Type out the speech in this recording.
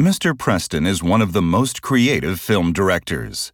Mr. Preston is one of the most creative film directors.